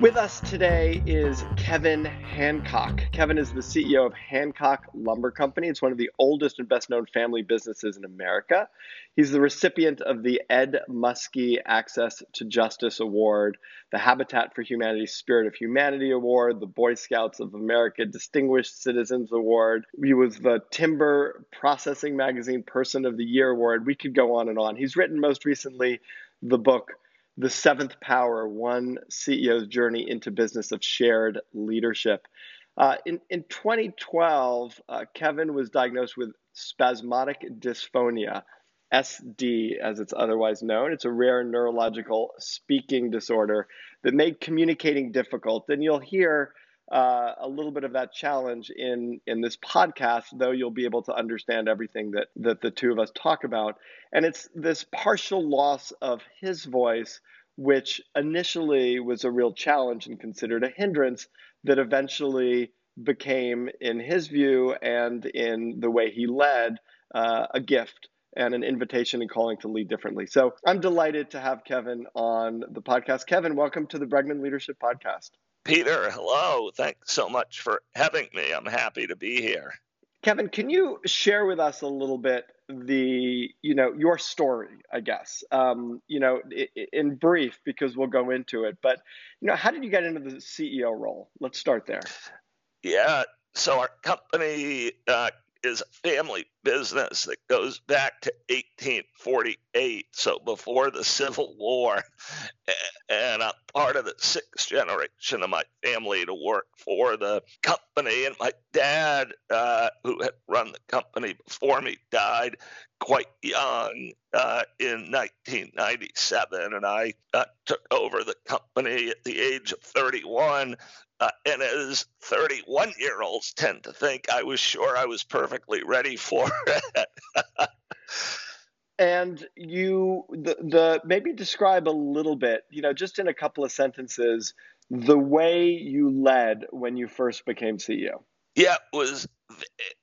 With us today is Kevin Hancock. Kevin is the CEO of Hancock Lumber Company. It's one of the oldest and best known family businesses in America. He's the recipient of the Ed Muskie Access to Justice Award, the Habitat for Humanity Spirit of Humanity Award, the Boy Scouts of America Distinguished Citizens Award. He was the Timber Processing Magazine Person of the Year Award. We could go on and on. He's written most recently the book the seventh power one ceo's journey into business of shared leadership. Uh, in, in 2012 uh, kevin was diagnosed with spasmodic dysphonia sd as it's otherwise known. It's a rare neurological speaking disorder that made communicating difficult. And you'll hear uh, a little bit of that challenge in in this podcast, though you'll be able to understand everything that that the two of us talk about. And it's this partial loss of his voice, which initially was a real challenge and considered a hindrance, that eventually became, in his view and in the way he led, uh, a gift and an invitation and calling to lead differently. So I'm delighted to have Kevin on the podcast. Kevin, welcome to the Bregman Leadership Podcast. Peter, hello. Thanks so much for having me. I'm happy to be here. Kevin, can you share with us a little bit the, you know, your story, I guess, um, you know, in brief, because we'll go into it. But, you know, how did you get into the CEO role? Let's start there. Yeah. So our company uh, is a family business that goes back to 1848, so before the Civil War. And I'm part of the sixth generation of my family to work for the company. And my dad, uh, who had run the company before me, died quite young uh, in 1997. And I uh, took over the company at the age of 31 uh, and as 31 year olds tend to think, I was sure I was perfectly ready for it. and you, the, the maybe describe a little bit, you know, just in a couple of sentences, the way you led when you first became CEO. Yeah, it was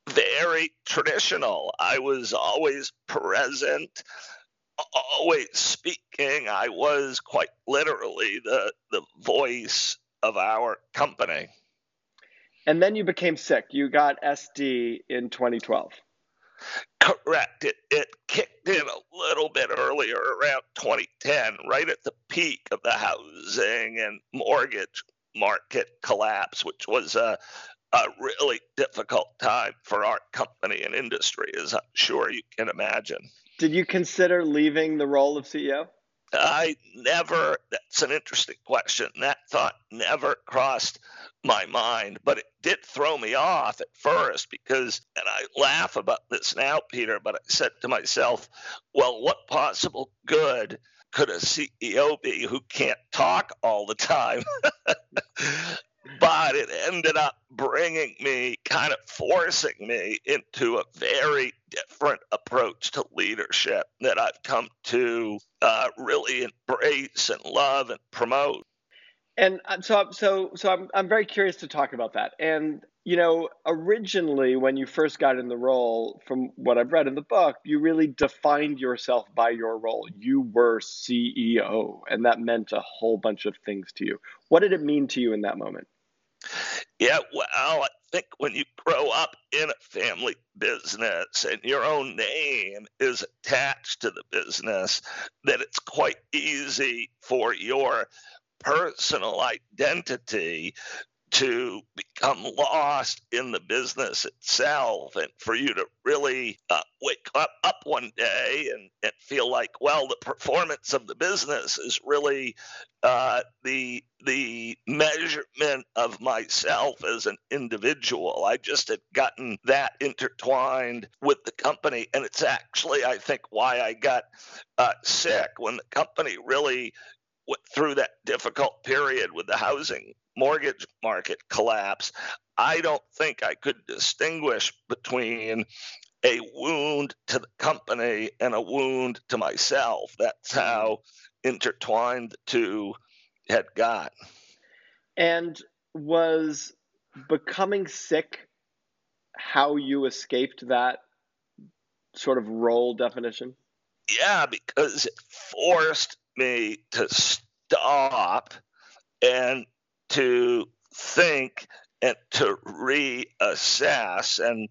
very traditional. I was always present, always speaking. I was quite literally the the voice of our company. And then you became sick. You got SD in 2012. Correct. It, it kicked in a little bit earlier, around 2010, right at the peak of the housing and mortgage market collapse, which was a, a really difficult time for our company and industry, as I'm sure you can imagine. Did you consider leaving the role of CEO? I never, that's an interesting question. That thought never crossed my mind, but it did throw me off at first because, and I laugh about this now, Peter, but I said to myself, well, what possible good could a CEO be who can't talk all the time? but it ended up bringing me, kind of forcing me into a very different approach to leadership that I've come to uh, really embrace and love and promote. And uh, so, so, so I'm, I'm very curious to talk about that. And you know, originally when you first got in the role, from what I've read in the book, you really defined yourself by your role. You were CEO, and that meant a whole bunch of things to you. What did it mean to you in that moment? Yeah, well, I think when you grow up in a family business and your own name is attached to the business, that it's quite easy for your personal identity to become lost in the business itself and for you to really uh, wake up, up one day and, and feel like well the performance of the business is really uh, the the measurement of myself as an individual. I just had gotten that intertwined with the company and it's actually i think why i got uh, sick when the company really went through that difficult period with the housing mortgage market collapse, I don't think I could distinguish between a wound to the company and a wound to myself. That's mm-hmm. how intertwined the two had got. And was becoming sick how you escaped that sort of role definition? Yeah, because it forced me to stop and to think and to reassess and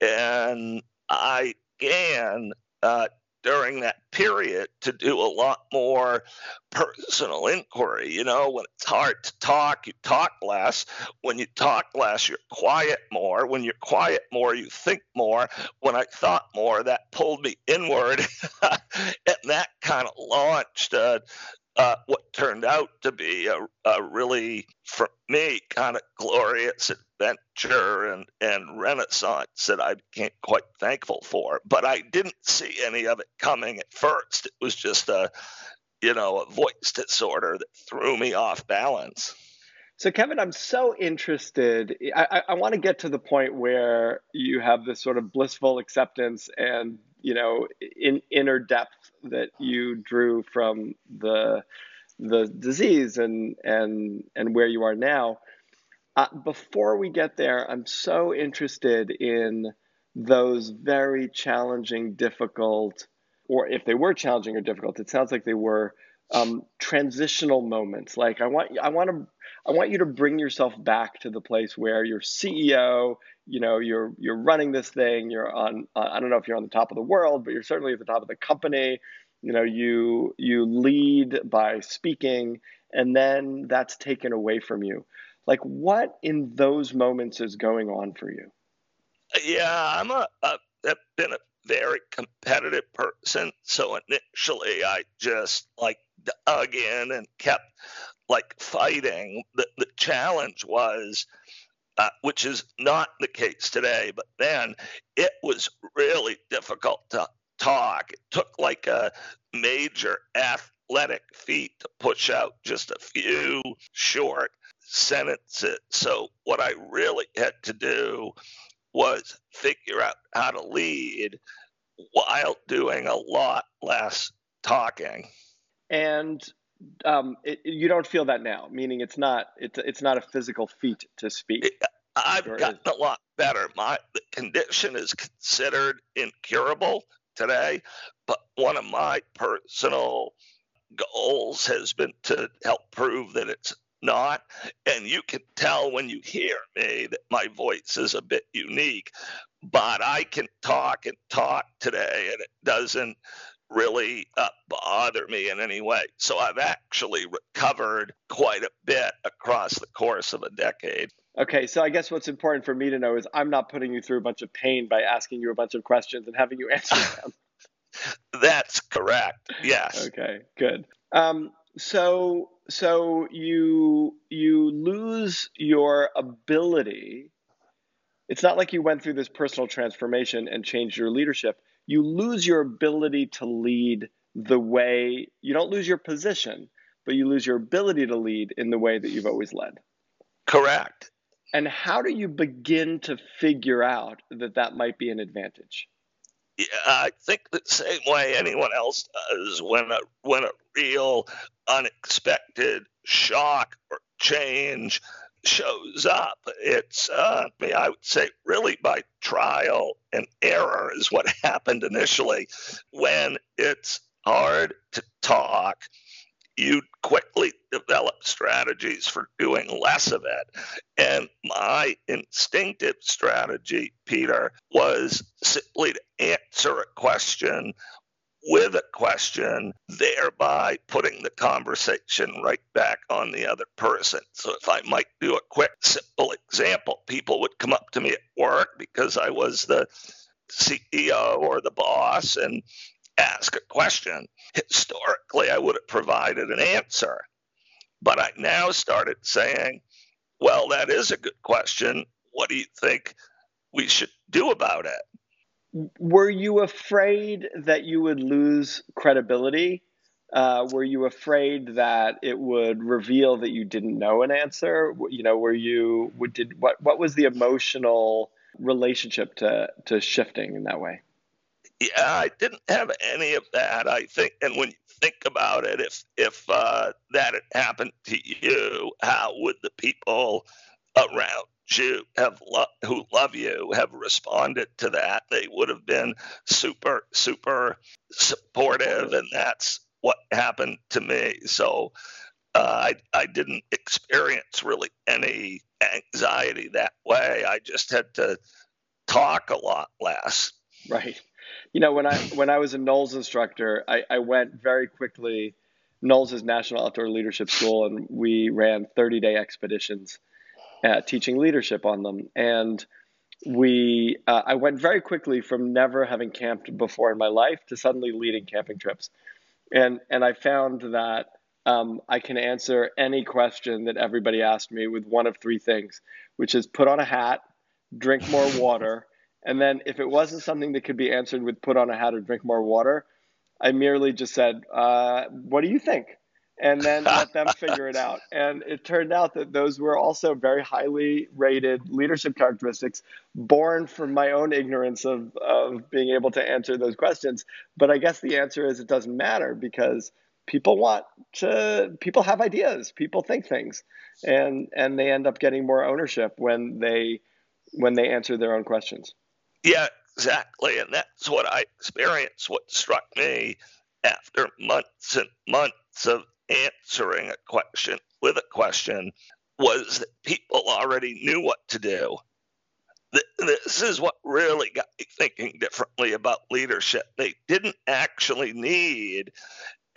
and I began uh, during that period to do a lot more personal inquiry. You know, when it's hard to talk, you talk less. When you talk less, you're quiet more. When you're quiet more, you think more. When I thought more, that pulled me inward. and that kind of launched uh, what turned out to be a, a really, for me, kind of glorious adventure and, and renaissance that I became quite thankful for. But I didn't see any of it coming at first. It was just a, you know, a voice disorder that threw me off balance. So, Kevin, I'm so interested. I, I want to get to the point where you have this sort of blissful acceptance and, you know, in, inner depth that you drew from the the disease and and and where you are now. Uh, before we get there, I'm so interested in those very challenging, difficult, or if they were challenging or difficult, it sounds like they were um, transitional moments. Like I want, I want to, I want you to bring yourself back to the place where you're CEO. You know, you're you're running this thing. You're on. Uh, I don't know if you're on the top of the world, but you're certainly at the top of the company. You know, you you lead by speaking, and then that's taken away from you. Like, what in those moments is going on for you? Yeah, I'm a, a I've been a very competitive person. So initially, I just like dug in and kept like fighting. The, the challenge was, uh, which is not the case today, but then it was really difficult to talk. It took like a major athletic feat to push out just a few short sentences. So, what I really had to do was figure out how to lead while doing a lot less talking. And um, it, you don't feel that now, meaning it's not it's it's not a physical feat to speak. I've gotten a lot better. My the condition is considered incurable today, but one of my personal goals has been to help prove that it's not. And you can tell when you hear me that my voice is a bit unique, but I can talk and talk today, and it doesn't really uh, bother me in any way. So I've actually recovered quite a bit across the course of a decade. Okay, so I guess what's important for me to know is I'm not putting you through a bunch of pain by asking you a bunch of questions and having you answer them. That's correct. Yes. Okay, good. Um, so so you you lose your ability. It's not like you went through this personal transformation and changed your leadership you lose your ability to lead the way you don't lose your position, but you lose your ability to lead in the way that you've always led. Correct. And how do you begin to figure out that that might be an advantage? Yeah, I think the same way anyone else does when a when a real unexpected shock or change shows up. It's, uh, I, would say, really by trial and error is what happened initially. When it's hard to talk, you quickly develop strategies for doing less of it. And my instinctive strategy, Peter, was simply to answer a question with a question, thereby putting the conversation right back on the other person. So, if I might do a quick, simple example, people would come up to me at work because I was the CEO or the boss and ask a question. Historically, I would have provided an answer. But I now started saying, well, that is a good question. What do you think we should do about it? Were you afraid that you would lose credibility Uh, were you afraid that it would reveal that you didn't know an answer? You know, were you did what what was the emotional relationship to to shifting in that way? Yeah, I didn't have any of that. I think, and when you think about it, if if uh, that had happened to you, how would the people around you have lo- who love you have responded to that? They would have been super super supportive, and that's what happened to me. So uh, I I didn't experience really any anxiety that way. I just had to talk a lot less. Right. You know, when I when I was a NOLS instructor, I, I went very quickly. NOLS is National Outdoor Leadership School, and we ran 30 day expeditions uh, teaching leadership on them. And we, uh, I went very quickly from never having camped before in my life to suddenly leading camping trips. And, and I found that um, I can answer any question that everybody asked me with one of three things, which is put on a hat, drink more water, and then if it wasn't something that could be answered with put on a hat or drink more water, I merely just said, uh, "What do you think?" And then let them figure it out. And it turned out that those were also very highly rated leadership characteristics born from my own ignorance of, of being able to answer those questions. But I guess the answer is it doesn't matter because people want to people have ideas, people think things, and and they end up getting more ownership when they when they answer their own questions. Yeah, exactly. And that's what I experienced. What struck me after months and months of answering a question with a question was that people already knew what to do. This is what really got me thinking differently about leadership. They didn't actually need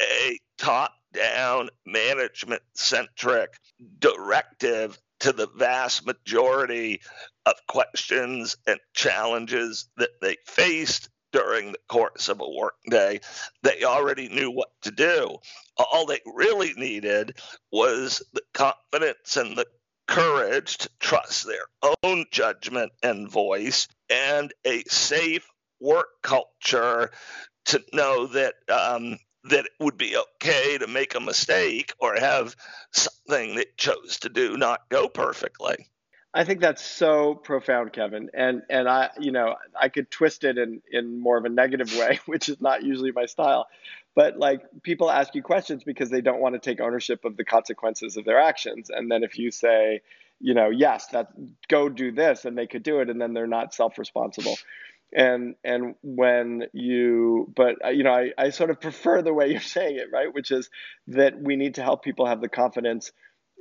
a top down management centric directive to the vast majority of questions and challenges that they faced during the course of a workday. They already knew what to do. All they really needed was the confidence and the courage to trust their own judgment and voice and a safe work culture to know that um, that it would be okay to make a mistake or have something that chose to do not go perfectly. I think that's so profound, Kevin. And and I, you know, I could twist it in in more of a negative way, which is not usually my style. But like people ask you questions because they don't want to take ownership of the consequences of their actions. And then if you say, you know, yes, that go do this, and they could do it, and then they're not self-responsible. And and when you, but uh, you know, I, I sort of prefer the way you're saying it, right? Which is that we need to help people have the confidence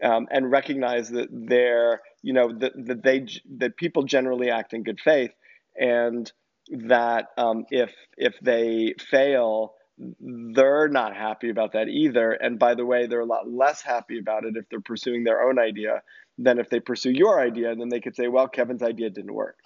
um, and recognize that they're, you know, that, that they that people generally act in good faith, and that um, if if they fail, they're not happy about that either. And by the way, they're a lot less happy about it if they're pursuing their own idea than if they pursue your idea. And then they could say, well, Kevin's idea didn't work.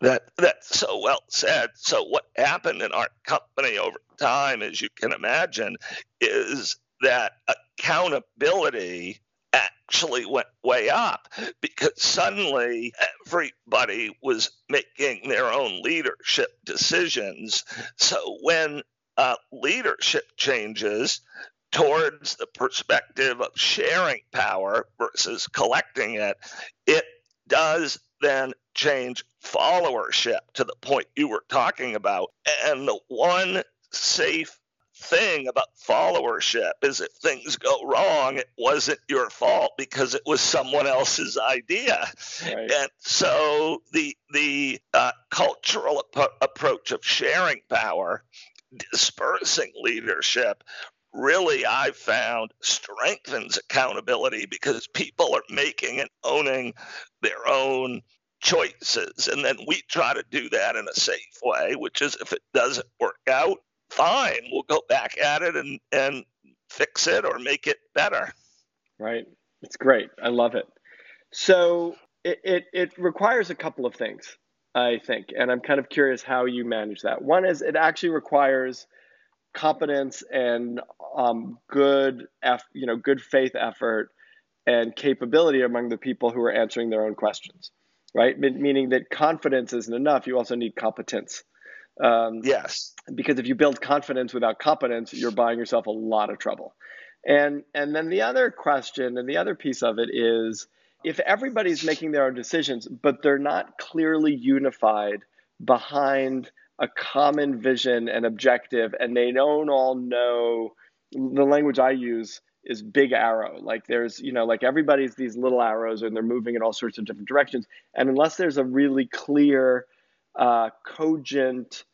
That that's so well said. So what happened in our company over time, as you can imagine, is that accountability actually went way up because suddenly everybody was making their own leadership decisions. So when uh, leadership changes towards the perspective of sharing power versus collecting it, it does then change followership to the point you were talking about. And the one safe thing about followership is if things go wrong, it wasn't your fault because it was someone else's idea. Right. And so the the uh, cultural ap- approach of sharing power, dispersing leadership, really I found strengthens accountability because people are making and owning their own choices. And then we try to do that in a safe way, which is if it doesn't work out, fine. We'll go back at it and, and fix it or make it better. Right. It's great. I love it. So it, it, it requires a couple of things, I think. And I'm kind of curious how you manage that. One is it actually requires competence and um, good, eff, you know, good faith effort and capability among the people who are answering their own questions, right? Meaning that confidence isn't enough. You also need competence Um, yes. Because if you build confidence without competence, you're buying yourself a lot of trouble. And and then the other question and the other piece of it is if everybody's making their own decisions, but they're not clearly unified behind a common vision and objective, and they don't all know the language I use is big arrow. Like there's, you know, like everybody's these little arrows and they're moving in all sorts of different directions. And unless there's a really clear, uh, cogent,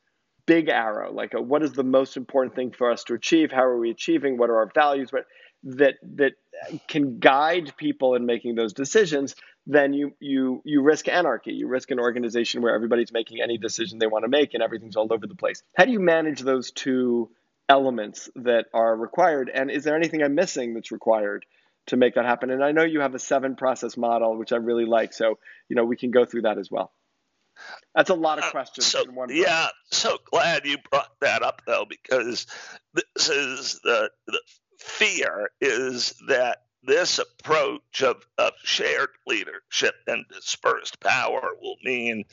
big arrow, like a, what is the most important thing for us to achieve? How are we achieving? What are our values? But that that can guide people in making those decisions, then you you you risk anarchy. You risk an organization where everybody's making any decision they want to make and everything's all over the place. How do you manage those two elements that are required? And is there anything I'm missing that's required to make that happen? And I know you have a seven process model, which I really like. So, you know, we can go through that as well. That's a lot of uh, questions uh, so, Yeah, so glad you brought that up though, because this is the the fear is that this approach of, of shared leadership and dispersed power will mean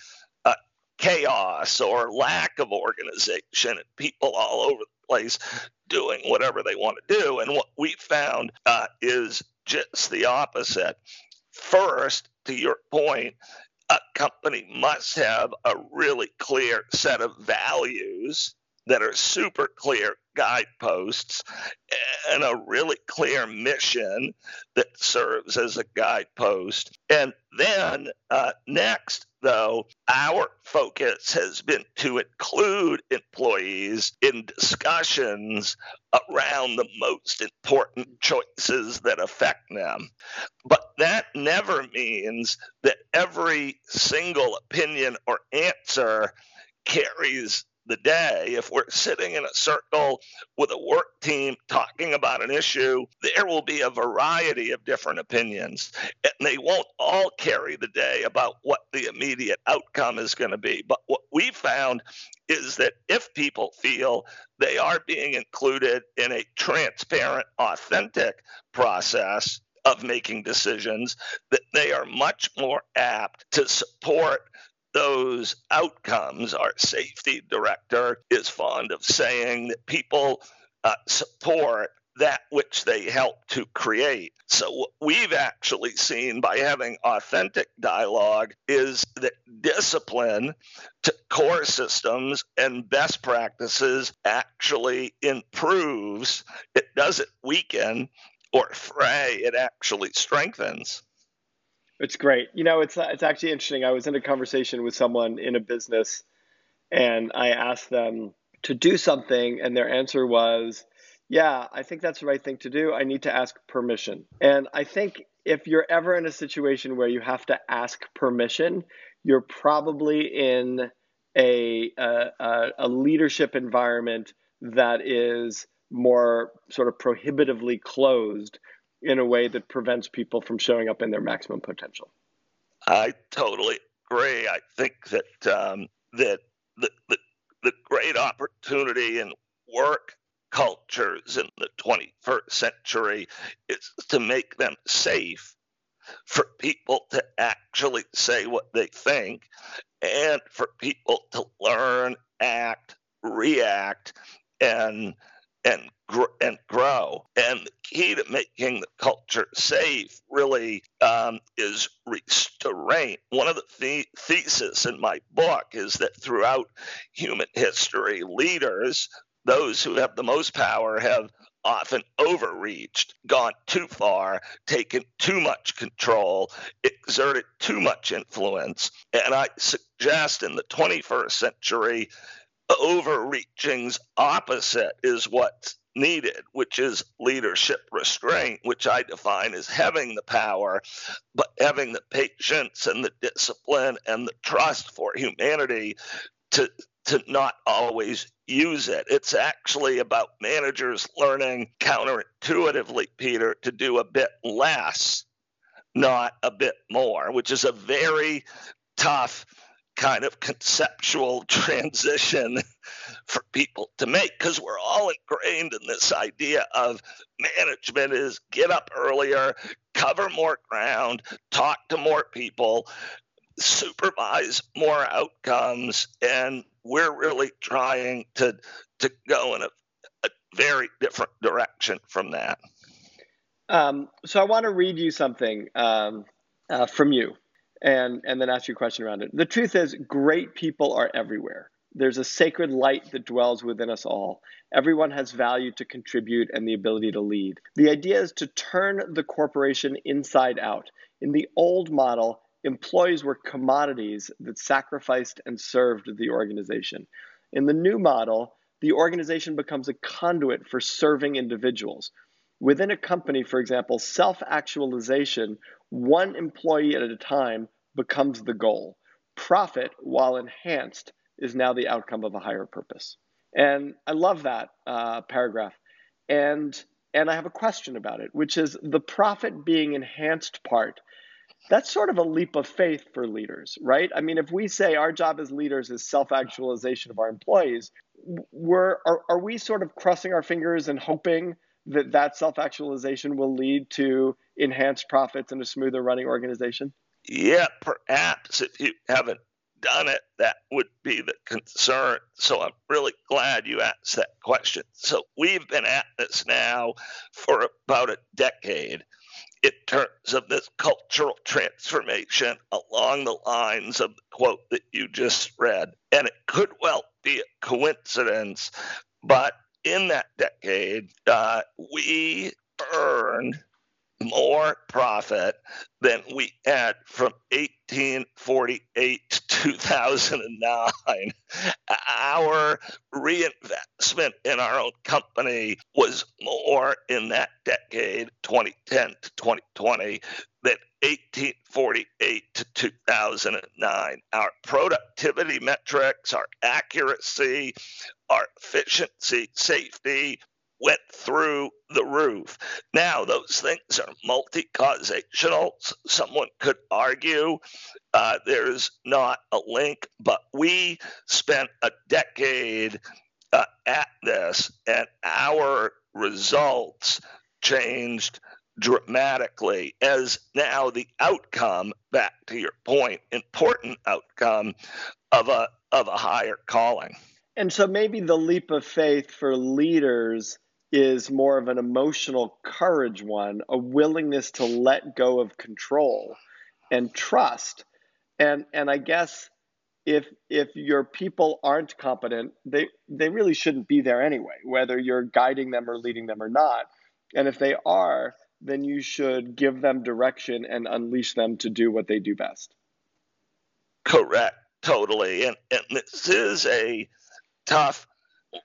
uh, chaos or lack of organization and people all over the place doing whatever they want to do. And what we found uh, is just the opposite. First, to your point, a company must have a really clear set of values that are super clear guideposts and a really clear mission that serves as a guidepost. And then uh, next, though, our focus has been to include employees in discussions around the most important choices that affect them. But that never means that every single opinion or answer carries the day, if we're sitting in a circle with a work team talking about an issue, there will be a variety of different opinions, and they won't all carry the day about what the immediate outcome is going to be. But what we found is that if people feel they are being included in a transparent, authentic process, of making decisions, that they are much more apt to support those outcomes, our safety director is fond of saying that people uh, support that which they help to create. So, what we've actually seen by having authentic dialogue is that discipline to core systems and best practices actually improves, it doesn't weaken or fray, it actually strengthens. It's great. You know, it's it's actually interesting. I was in a conversation with someone in a business, and I asked them to do something, and their answer was, "Yeah, I think that's the right thing to do. I need to ask permission." And I think if you're ever in a situation where you have to ask permission, you're probably in a a, a leadership environment that is more sort of prohibitively closed in a way that prevents people from showing up in their maximum potential. I totally agree. I think that um, that the, the the great opportunity in work cultures in the 21st century is to make them safe for people to actually say what they think and for people to learn, act, react, and and gr- and grow. And the key to making the culture safe really um, is restraint. One of the, the thesis in my book is that throughout human history, leaders, those who have the most power, have often overreached, gone too far, taken too much control, exerted too much influence. And I suggest in the 21st century, overreaching's opposite is what's needed, which is leadership restraint, which I define as having the power, but having the patience and the discipline and the trust for humanity to to not always use it. It's actually about managers learning counterintuitively, Peter, to do a bit less, not a bit more, which is a very tough kind of conceptual transition for people to make because we're all ingrained in this idea of management is get up earlier, cover more ground, talk to more people, supervise more outcomes, and we're really trying to to go in a, a very different direction from that. Um, so I want to read you something um, uh, from you, and and then ask you a question around it. The truth is, great people are everywhere. There's a sacred light that dwells within us all. Everyone has value to contribute and the ability to lead. The idea is to turn the corporation inside out. In the old model, employees were commodities that sacrificed and served the organization. In the new model, the organization becomes a conduit for serving individuals. Within a company, for example, self actualization, one employee at a time, becomes the goal. Profit, while enhanced, is now the outcome of a higher purpose. And I love that uh, paragraph. And and I have a question about it, which is the profit being enhanced part. That's sort of a leap of faith for leaders, right? I mean, if we say our job as leaders is self-actualization of our employees, we're are, are we sort of crossing our fingers and hoping that that self-actualization will lead to enhanced profits and a smoother running organization? Yeah, perhaps if you haven't done it, that would be the concern. So I'm really glad you asked that question. So we've been at this now for about a decade in terms of this cultural transformation along the lines of the quote that you just read. And it could well be a coincidence, but in that decade, uh, we earned more profit than we had from 1848 to 2009. Our reinvestment in our own company was more in that decade, 2010 to 2020, than 1848 to 2009. Our productivity metrics, our accuracy, our efficiency, safety, went through the roof. Now, those things are multi causational. Someone could argue uh, there's not a link, but we spent a decade uh, at this, and our results changed dramatically as now the outcome back to your point important outcome of a of a higher calling and so maybe the leap of faith for leaders is more of an emotional courage one, a willingness to let go of control and trust. And and I guess if if your people aren't competent, they they really shouldn't be there anyway, whether you're guiding them or leading them or not. And if they are, then you should give them direction and unleash them to do what they do best. Correct, totally. And and this is a tough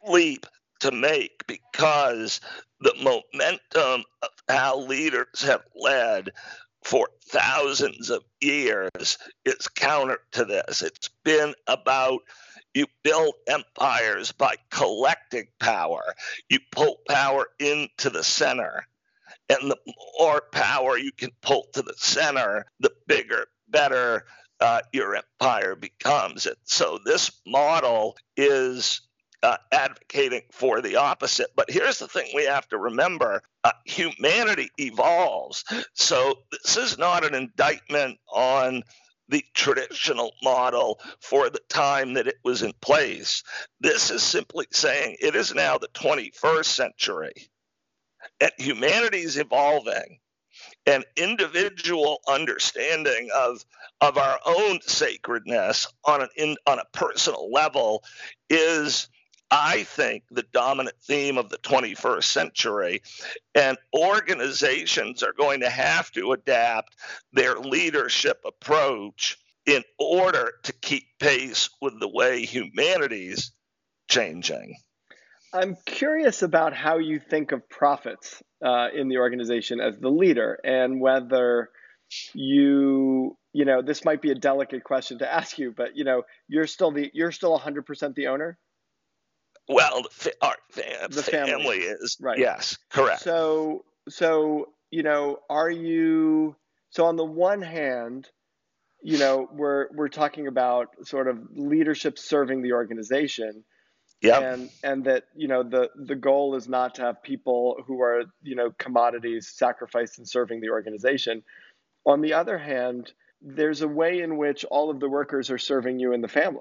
leap to make because the momentum of how leaders have led for thousands of years is counter to this. It's been about you build empires by collecting power, you pull power into the center. And the more power you can pull to the center, the bigger, better uh, your empire becomes. And so this model is uh, advocating for the opposite. But here's the thing we have to remember uh, humanity evolves. So this is not an indictment on the traditional model for the time that it was in place. This is simply saying it is now the 21st century and humanity is evolving. An individual understanding of of our own sacredness on an in, on a personal level is I think, the dominant theme of the 21st century. And organizations are going to have to adapt their leadership approach in order to keep pace with the way humanity's changing. I'm curious about how you think of profits uh, in the organization as the leader and whether you you know this might be a delicate question to ask you but you know you're still the you're still 100% the owner well, the, our, the family. family is right. Yes, correct. So, so you know, are you? So on the one hand, you know, we're we're talking about sort of leadership serving the organization. Yeah. And and that, you know, the the goal is not to have people who are, you know, commodities sacrificed in serving the organization. On the other hand, there's a way in which all of the workers are serving you and the family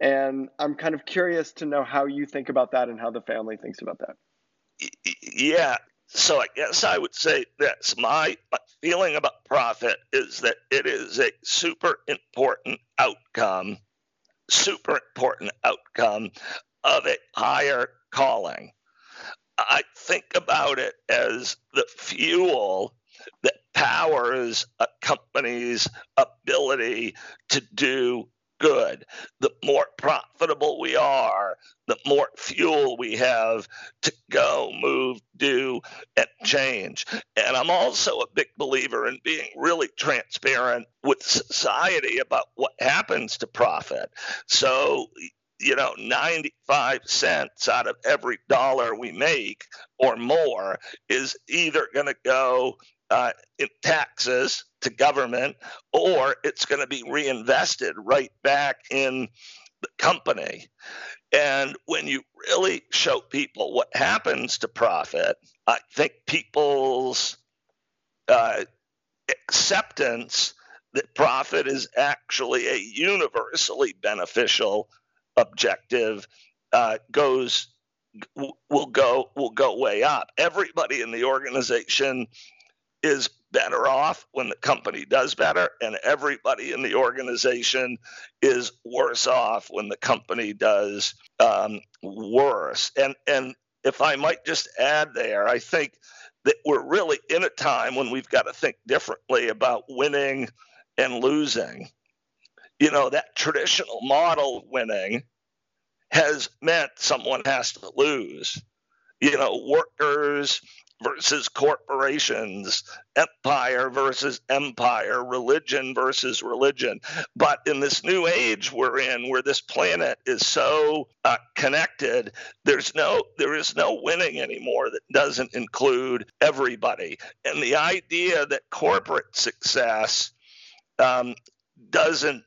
And I'm kind of curious to know how you think about that and how the family thinks about that. Yeah. So I guess I would say this. My feeling about profit is that it is a super important outcome, super important outcome of a higher calling. I think about it as the fuel that powers a company's ability to do good. The more profitable we are, the more fuel we have to go, move, do, and change. And I'm also a big believer in being really transparent with society about what happens to profit. So, you know, 95 cents out of every dollar we make or more is either going to go uh, in taxes to government or it's going to be reinvested right back in the company. And when you really show people what happens to profit, I think people's uh, acceptance that profit is actually a universally beneficial objective uh, goes will go will go way up. Everybody in the organization is better off when the company does better, and everybody in the organization is worse off when the company does um, worse. And and if I might just add there, I think that we're really in a time when we've got to think differently about winning and losing. You know, that traditional model winning has meant someone has to lose. You know, workers versus corporations, empire versus empire, religion versus religion. But in this new age we're in, where this planet is so uh, connected, there's no there is no winning anymore that doesn't include everybody. And the idea that corporate success um, doesn't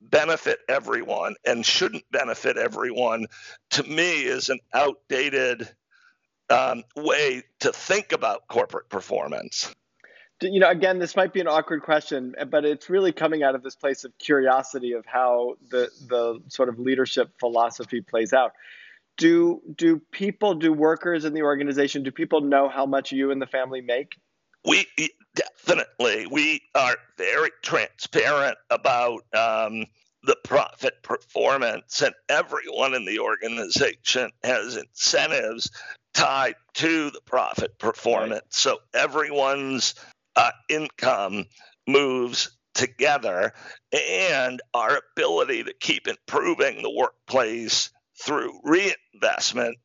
benefit everyone and shouldn't benefit everyone to me is an outdated um, way to think about corporate performance. You know again this might be an awkward question but it's really coming out of this place of curiosity of how the the sort of leadership philosophy plays out. Do do people do workers in the organization do people know how much you and the family make? We definitely we are very transparent about um, the profit performance, and everyone in the organization has incentives tied to the profit performance. Right. So everyone's uh, income moves together, and our ability to keep improving the workplace through reinvestment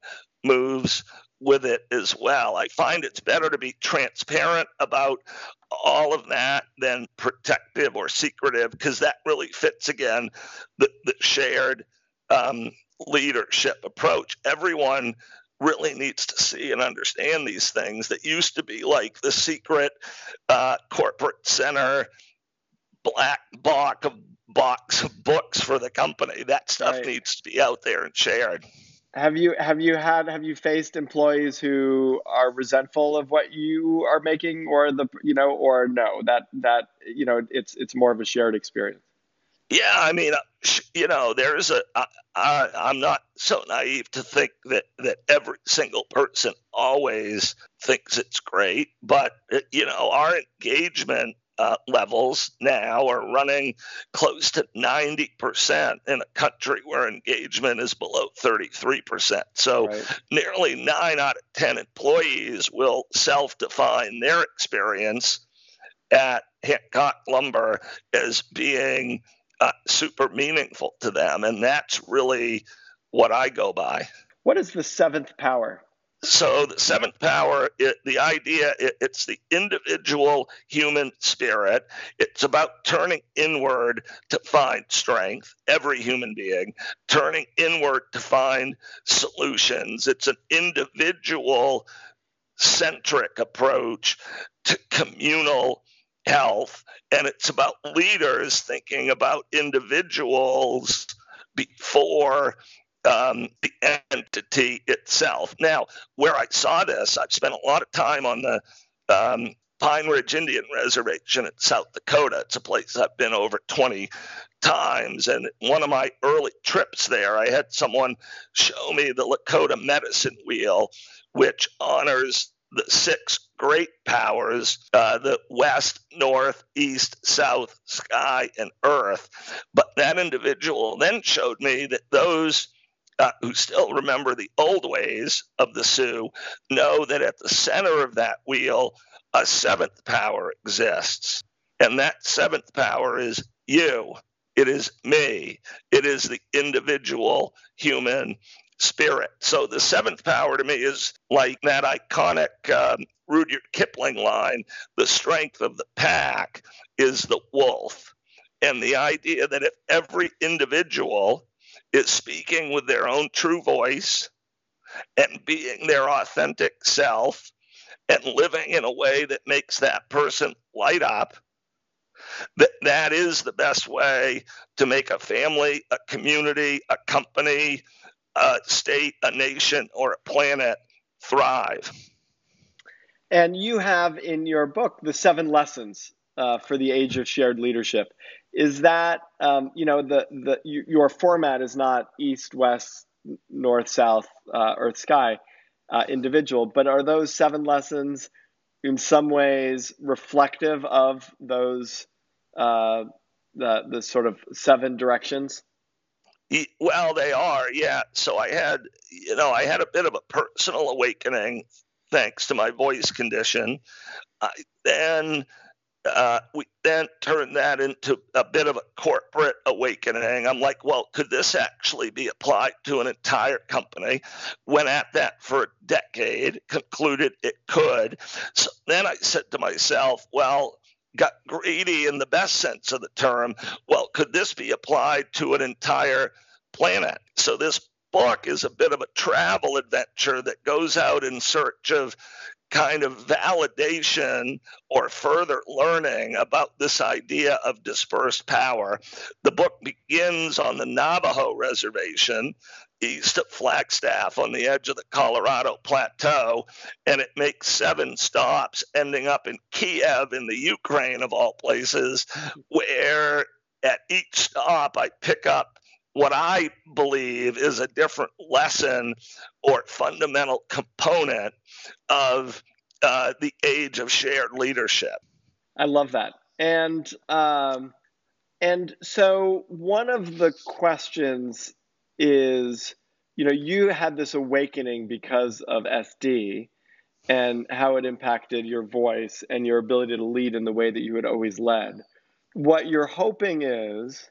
moves with it as well. I find it's better to be transparent about all of that than protective or secretive because that really fits again the, the shared um, leadership approach. Everyone really needs to see and understand these things that used to be like the secret uh, corporate center black box of box of books for the company. That stuff right. needs to be out there and shared. Have you have you had have you faced employees who are resentful of what you are making, or the you know, or no that that you know it's it's more of a shared experience. Yeah, I mean, uh, you know, there's a. I, I, I'm not so naive to think that that every single person always thinks it's great, but uh, you know, our engagement uh, levels now are running close to 90% in a country where engagement is below 33%. So right. nearly nine out of 10 employees will self define their experience at Hancock Lumber as being uh, super meaningful to them. And that's really what I go by. What is the seventh power? So the seventh power, it, the idea, it, it's the individual human spirit. It's about turning inward to find strength. Every human being turning inward to find solutions. It's an individual centric approach to communal health, and it's about leaders thinking about individuals before um, the entity itself. Now, where I saw this, I've spent a lot of time on the um, Pine Ridge Indian Reservation in South Dakota. It's a place I've been over 20 times. And one of my early trips there, I had someone show me the Lakota medicine wheel, which honors the six great powers uh, the west, north, east, south, sky, and earth. But that individual then showed me that those uh, who still remember the old ways of the Sioux know that at the center of that wheel, a seventh power exists. And that seventh power is you. It is me. It is the individual human spirit. So the seventh power to me is like that iconic um, Rudyard Kipling line the strength of the pack is the wolf. And the idea that if every individual is speaking with their own true voice and being their authentic self and living in a way that makes that person light up, that that is the best way to make a family, a community, a company, a state, a nation, or a planet thrive. And you have in your book the seven lessons uh, for the age of shared leadership. Is that um, you know the the your format is not east, west, north, south, uh, earth, sky, uh, individual, but are those seven lessons in some ways reflective of those uh, the the sort of seven directions? Well, they are, yeah. So I had, you know, I had a bit of a personal awakening thanks to my voice condition. I then uh, we then turned that into a bit of a corporate awakening. I'm like, well, could this actually be applied to an entire company? Went at that for a decade, concluded it could. So then I said to myself, well, got greedy in the best sense of the term. Well, could this be applied to an entire planet? So this book is a bit of a travel adventure that goes out in search of kind of validation or further learning about this idea of dispersed power. The book begins on the Navajo reservation east of Flagstaff on the edge of the Colorado Plateau, and it makes seven stops, ending up in Kiev in the Ukraine, of all places, where at each stop I pick up what I believe is a different lesson or fundamental component of uh, the age of shared leadership. I love that, and um, and so one of the questions is, you know, you had this awakening because of SD and how it impacted your voice and your ability to lead in the way that you had always led. What you're hoping is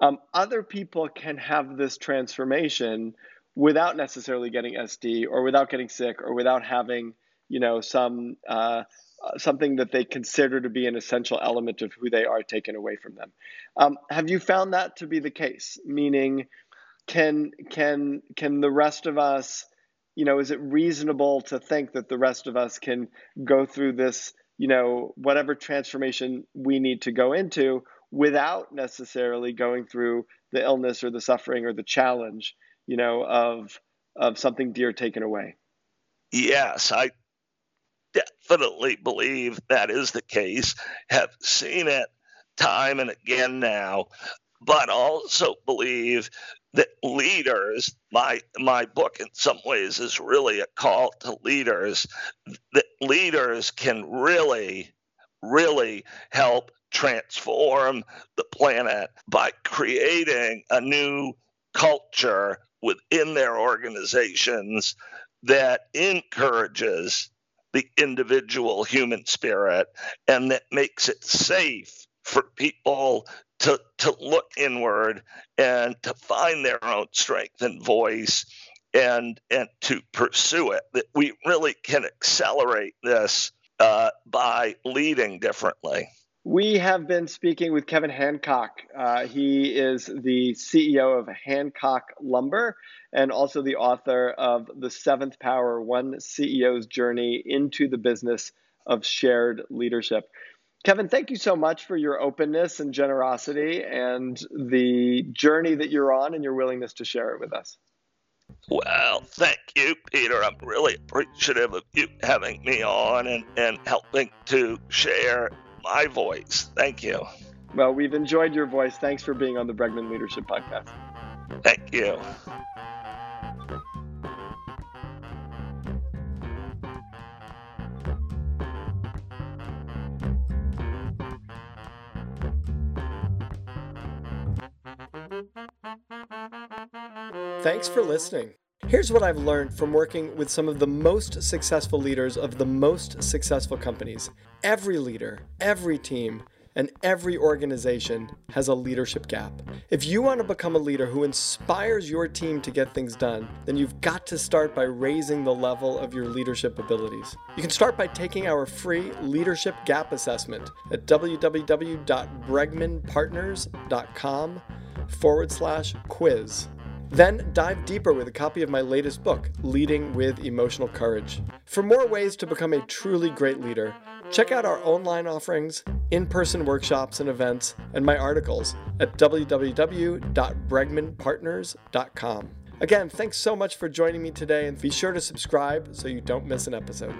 um, other people can have this transformation without necessarily getting SD or without getting sick or without having, you know, some uh, something that they consider to be an essential element of who they are taken away from them. Um, have you found that to be the case? Meaning, can can can the rest of us you know is it reasonable to think that the rest of us can go through this you know whatever transformation we need to go into without necessarily going through the illness or the suffering or the challenge you know of of something dear taken away. Yes i definitely believe that is the case. Have seen it time and again now but also believe that leaders my my book in some ways is really a call to leaders that leaders can really really help transform the planet by creating a new culture within their organizations that encourages the individual human spirit and that makes it safe for people to, to look inward and to find their own strength and voice and and to pursue it. That we really can accelerate this uh, by leading differently we have been speaking with Kevin Hancock. Uh, he is the CEO of Hancock Lumber and also the author of The Seventh Power One CEO's Journey into the Business of Shared Leadership. Kevin, thank you so much for your openness and generosity and the journey that you're on and your willingness to share it with us. Well, thank you, Peter. I'm really appreciative of you having me on and, and helping to share my voice. Thank you. Well, we've enjoyed your voice. Thanks for being on the Bregman Leadership Podcast. Thank you. Thanks for listening. Here's what I've learned from working with some of the most successful leaders of the most successful companies. Every leader, every team, and every organization has a leadership gap. If you want to become a leader who inspires your team to get things done, then you've got to start by raising the level of your leadership abilities. You can start by taking our free leadership gap assessment at www.bregmanpartners.com forward slash quiz. Then dive deeper with a copy of my latest book, Leading with Emotional Courage. For more ways to become a truly great leader, check out our online offerings, in person workshops and events, and my articles at www.bregmanpartners.com. Again, thanks so much for joining me today, and be sure to subscribe so you don't miss an episode.